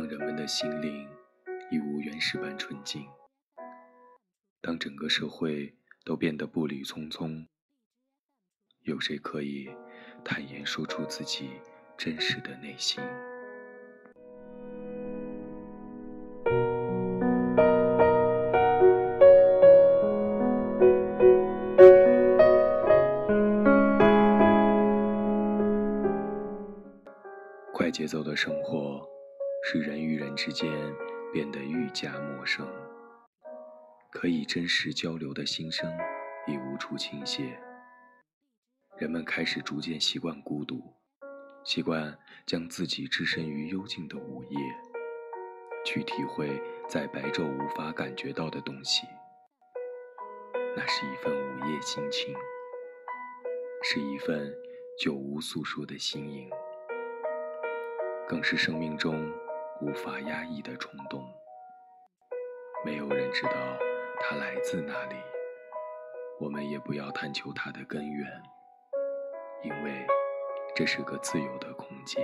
当人们的心灵已无原始般纯净，当整个社会都变得步履匆匆，有谁可以坦言说出自己真实的内心？快节奏的生活，使人与人之间变得愈加陌生。可以真实交流的心声已无处倾泻。人们开始逐渐习惯孤独，习惯将自己置身于幽静的午夜，去体会在白昼无法感觉到的东西。那是一份午夜心情，是一份久无诉说的心影。更是生命中无法压抑的冲动。没有人知道它来自哪里，我们也不要探求它的根源，因为这是个自由的空间。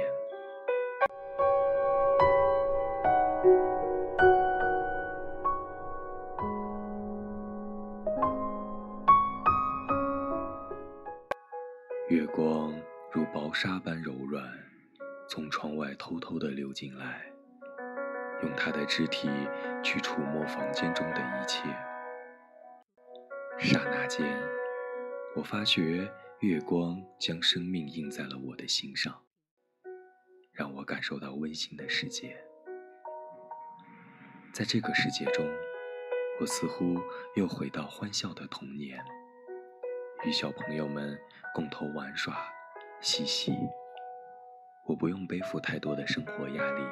月光如薄纱般柔软。从窗外偷偷地溜进来，用他的肢体去触摸房间中的一切。刹那间，我发觉月光将生命印在了我的心上，让我感受到温馨的世界。在这个世界中，我似乎又回到欢笑的童年，与小朋友们共同玩耍、嬉戏。我不用背负太多的生活压力，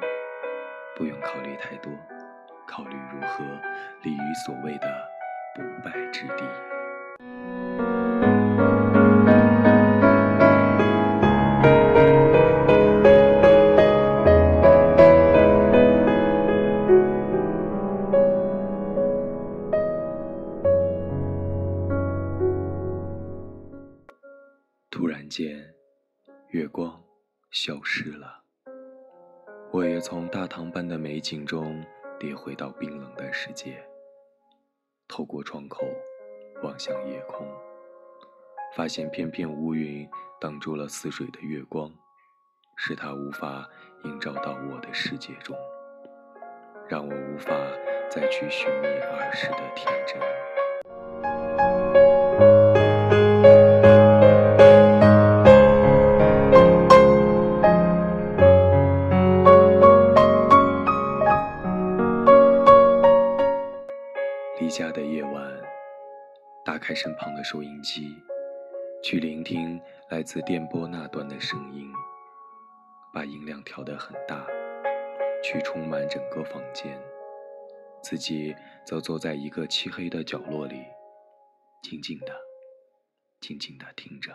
不用考虑太多，考虑如何立于所谓的不败之地。突然间，月光。消失了，我也从大唐般的美景中跌回到冰冷的世界。透过窗口望向夜空，发现片片乌云挡住了似水的月光，使它无法映照到我的世界中，让我无法再去寻觅儿时的天真。开身旁的收音机，去聆听来自电波那端的声音，把音量调得很大，去充满整个房间。自己则坐在一个漆黑的角落里，静静的、静静的听着。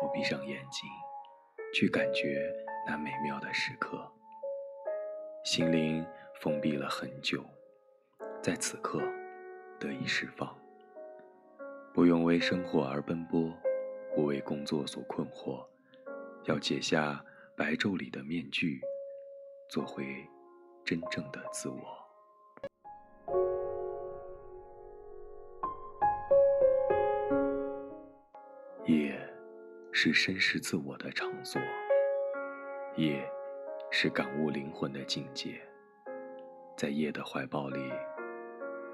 我闭上眼睛，去感觉那美妙的时刻。心灵封闭了很久，在此刻得以释放。不用为生活而奔波，不为工作所困惑，要解下白昼里的面具，做回真正的自我。是深识自我的场所，夜是感悟灵魂的境界。在夜的怀抱里，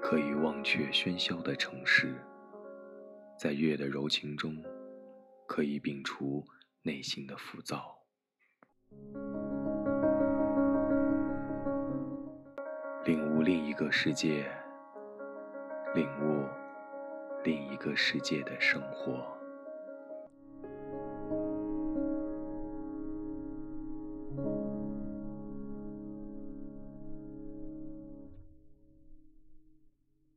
可以忘却喧嚣的城市；在月的柔情中，可以摒除内心的浮躁。领悟另一个世界，领悟另一个世界的生活。